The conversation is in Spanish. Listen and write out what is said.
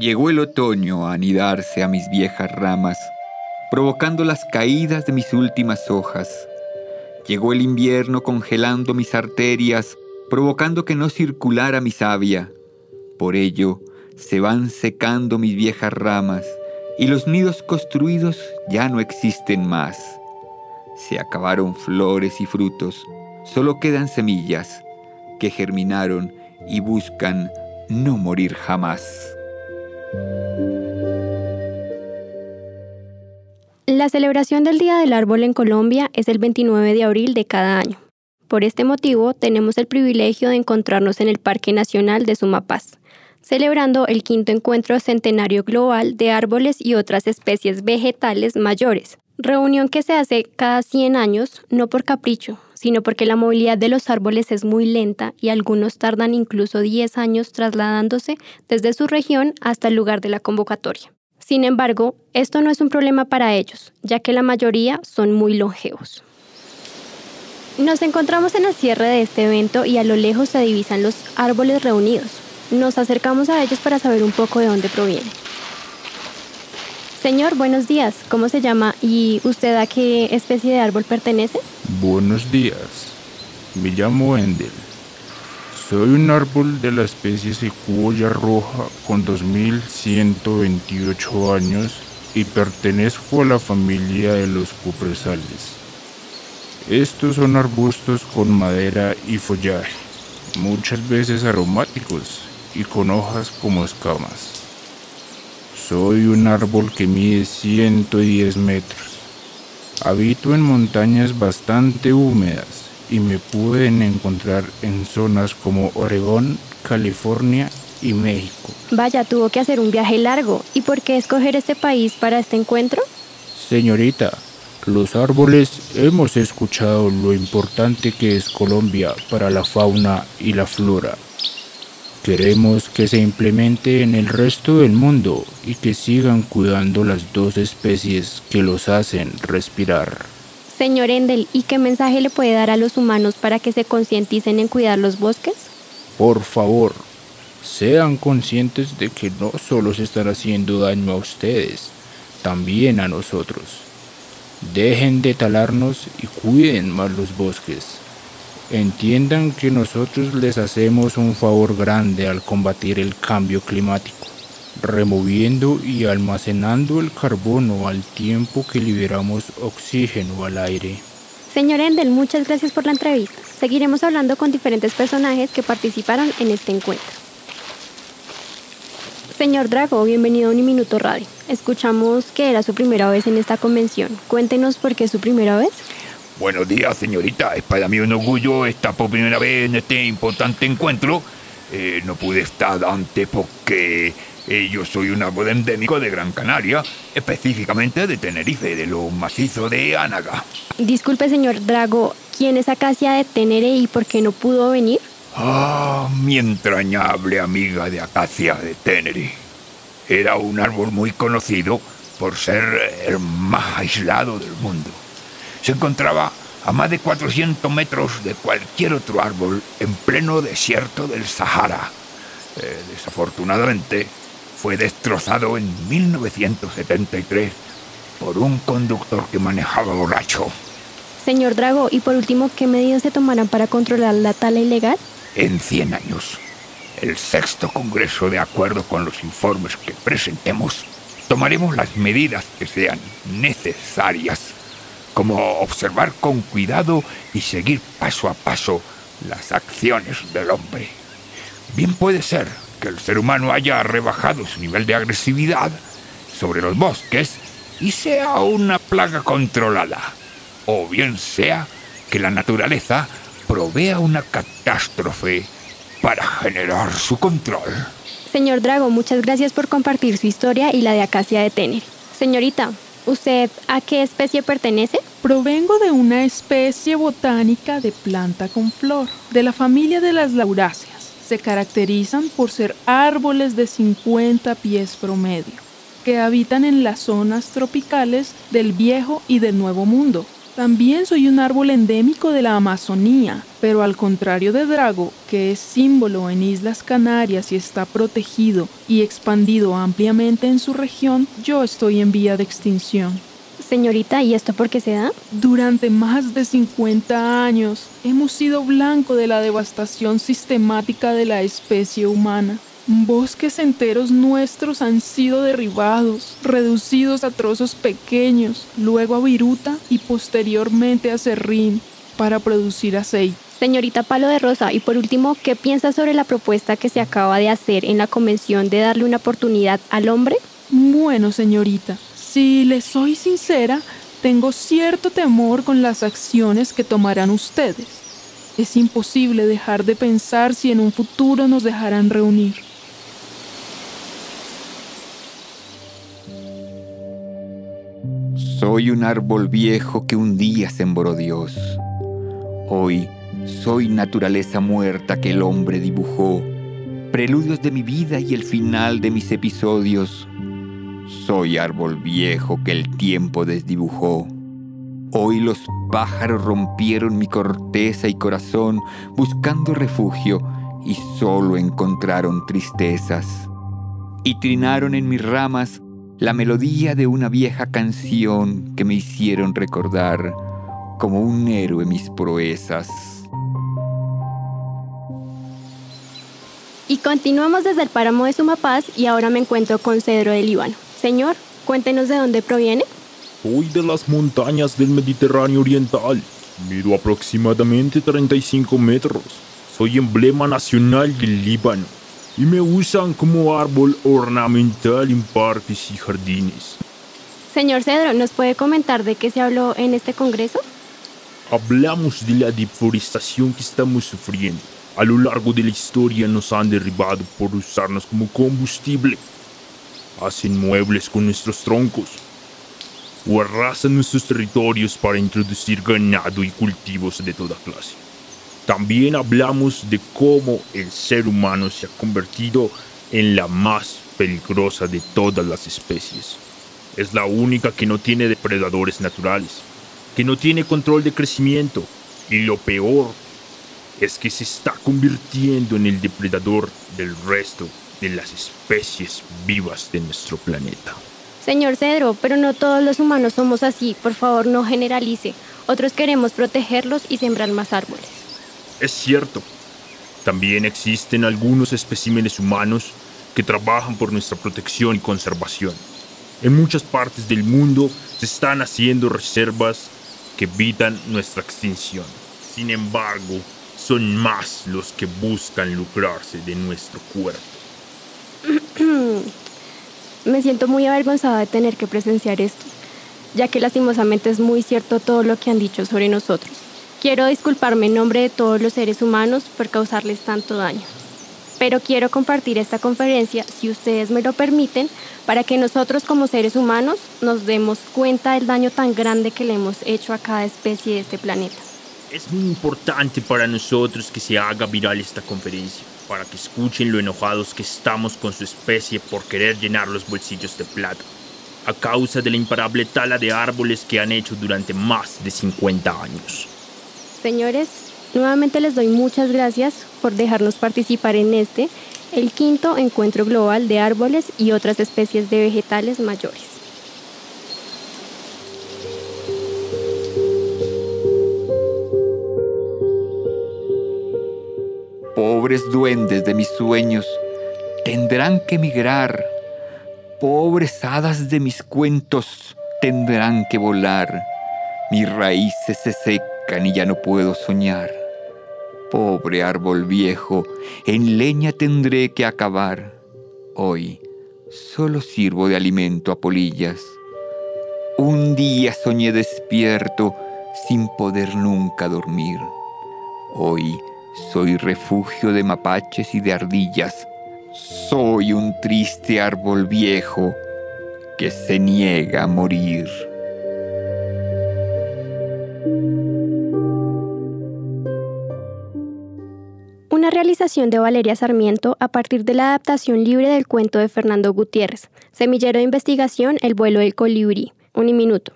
Llegó el otoño a anidarse a mis viejas ramas, provocando las caídas de mis últimas hojas. Llegó el invierno congelando mis arterias, provocando que no circulara mi savia. Por ello, se van secando mis viejas ramas y los nidos construidos ya no existen más. Se acabaron flores y frutos, solo quedan semillas que germinaron y buscan no morir jamás. La celebración del Día del Árbol en Colombia es el 29 de abril de cada año. Por este motivo, tenemos el privilegio de encontrarnos en el Parque Nacional de Sumapaz, celebrando el quinto encuentro centenario global de árboles y otras especies vegetales mayores, reunión que se hace cada 100 años, no por capricho, sino porque la movilidad de los árboles es muy lenta y algunos tardan incluso 10 años trasladándose desde su región hasta el lugar de la convocatoria. Sin embargo, esto no es un problema para ellos, ya que la mayoría son muy longevos. Nos encontramos en el cierre de este evento y a lo lejos se divisan los árboles reunidos. Nos acercamos a ellos para saber un poco de dónde provienen. Señor, buenos días. ¿Cómo se llama y usted a qué especie de árbol pertenece? Buenos días. Me llamo Endel. Soy un árbol de la especie secuoya roja con 2128 años y pertenezco a la familia de los cupresales. Estos son arbustos con madera y follaje, muchas veces aromáticos y con hojas como escamas. Soy un árbol que mide 110 metros. Habito en montañas bastante húmedas y me pueden encontrar en zonas como Oregón, California y México. Vaya, tuvo que hacer un viaje largo. ¿Y por qué escoger este país para este encuentro? Señorita, los árboles hemos escuchado lo importante que es Colombia para la fauna y la flora. Queremos que se implemente en el resto del mundo y que sigan cuidando las dos especies que los hacen respirar. Señor Endel, ¿y qué mensaje le puede dar a los humanos para que se concienticen en cuidar los bosques? Por favor, sean conscientes de que no solo se están haciendo daño a ustedes, también a nosotros. Dejen de talarnos y cuiden más los bosques. Entiendan que nosotros les hacemos un favor grande al combatir el cambio climático, removiendo y almacenando el carbono al tiempo que liberamos oxígeno al aire. Señor Endel, muchas gracias por la entrevista. Seguiremos hablando con diferentes personajes que participaron en este encuentro. Señor Drago, bienvenido a Uniminuto Radio. Escuchamos que era su primera vez en esta convención. Cuéntenos por qué es su primera vez. Buenos días, señorita. Es para mí un orgullo estar por primera vez en este importante encuentro. Eh, no pude estar antes porque eh, yo soy un árbol endémico de Gran Canaria, específicamente de Tenerife, de lo macizo de Ánaga. Disculpe, señor Drago, ¿quién es Acacia de Tenerife y por qué no pudo venir? Ah, mi entrañable amiga de Acacia de Tenerife. Era un árbol muy conocido por ser el más aislado del mundo se encontraba a más de 400 metros de cualquier otro árbol en pleno desierto del Sahara. Eh, desafortunadamente, fue destrozado en 1973 por un conductor que manejaba borracho. Señor Drago, y por último, ¿qué medidas se tomarán para controlar la tala ilegal? En 100 años, el sexto Congreso, de acuerdo con los informes que presentemos, tomaremos las medidas que sean necesarias como observar con cuidado y seguir paso a paso las acciones del hombre. Bien puede ser que el ser humano haya rebajado su nivel de agresividad sobre los bosques y sea una plaga controlada, o bien sea que la naturaleza provea una catástrofe para generar su control. Señor Drago, muchas gracias por compartir su historia y la de Acacia de Tener. Señorita, ¿Usted a qué especie pertenece? Provengo de una especie botánica de planta con flor, de la familia de las lauráceas. Se caracterizan por ser árboles de 50 pies promedio, que habitan en las zonas tropicales del Viejo y del Nuevo Mundo. También soy un árbol endémico de la Amazonía, pero al contrario de Drago, que es símbolo en Islas Canarias y está protegido y expandido ampliamente en su región, yo estoy en vía de extinción. Señorita, ¿y esto por qué se da? Durante más de 50 años hemos sido blanco de la devastación sistemática de la especie humana. Bosques enteros nuestros han sido derribados, reducidos a trozos pequeños, luego a viruta y posteriormente a serrín para producir aceite. Señorita Palo de Rosa, y por último, ¿qué piensa sobre la propuesta que se acaba de hacer en la convención de darle una oportunidad al hombre? Bueno, señorita, si le soy sincera, tengo cierto temor con las acciones que tomarán ustedes. Es imposible dejar de pensar si en un futuro nos dejarán reunir. Soy un árbol viejo que un día sembró Dios. Hoy soy naturaleza muerta que el hombre dibujó, preludios de mi vida y el final de mis episodios. Soy árbol viejo que el tiempo desdibujó. Hoy los pájaros rompieron mi corteza y corazón buscando refugio y solo encontraron tristezas. Y trinaron en mis ramas la melodía de una vieja canción que me hicieron recordar como un héroe mis proezas. Y continuamos desde el páramo de Sumapaz y ahora me encuentro con Cedro del Líbano. Señor, cuéntenos de dónde proviene. Soy de las montañas del Mediterráneo Oriental. Mido aproximadamente 35 metros. Soy emblema nacional del Líbano y me usan como árbol ornamental en parques y jardines. Señor Cedro, ¿nos puede comentar de qué se habló en este congreso? Hablamos de la deforestación que estamos sufriendo. A lo largo de la historia nos han derribado por usarnos como combustible. Hacen muebles con nuestros troncos. O arrasan nuestros territorios para introducir ganado y cultivos de toda clase. También hablamos de cómo el ser humano se ha convertido en la más peligrosa de todas las especies. Es la única que no tiene depredadores naturales, que no tiene control de crecimiento y lo peor es que se está convirtiendo en el depredador del resto de las especies vivas de nuestro planeta. Señor Cedro, pero no todos los humanos somos así. Por favor, no generalice. Otros queremos protegerlos y sembrar más árboles. Es cierto. También existen algunos especímenes humanos que trabajan por nuestra protección y conservación. En muchas partes del mundo se están haciendo reservas que evitan nuestra extinción. Sin embargo, son más los que buscan lucrarse de nuestro cuerpo. Me siento muy avergonzada de tener que presenciar esto, ya que lastimosamente es muy cierto todo lo que han dicho sobre nosotros. Quiero disculparme en nombre de todos los seres humanos por causarles tanto daño. Pero quiero compartir esta conferencia, si ustedes me lo permiten, para que nosotros como seres humanos nos demos cuenta del daño tan grande que le hemos hecho a cada especie de este planeta. Es muy importante para nosotros que se haga viral esta conferencia, para que escuchen lo enojados que estamos con su especie por querer llenar los bolsillos de plata, a causa de la imparable tala de árboles que han hecho durante más de 50 años. Señores, nuevamente les doy muchas gracias por dejarnos participar en este, el quinto encuentro global de árboles y otras especies de vegetales mayores. Pobres duendes de mis sueños, tendrán que emigrar. Pobres hadas de mis cuentos, tendrán que volar. Mis raíces se secan y ya no puedo soñar. Pobre árbol viejo, en leña tendré que acabar. Hoy solo sirvo de alimento a polillas. Un día soñé despierto sin poder nunca dormir. Hoy soy refugio de mapaches y de ardillas. Soy un triste árbol viejo que se niega a morir. Realización de Valeria Sarmiento a partir de la adaptación libre del cuento de Fernando Gutiérrez. Semillero de investigación El vuelo del colibrí. Un minuto.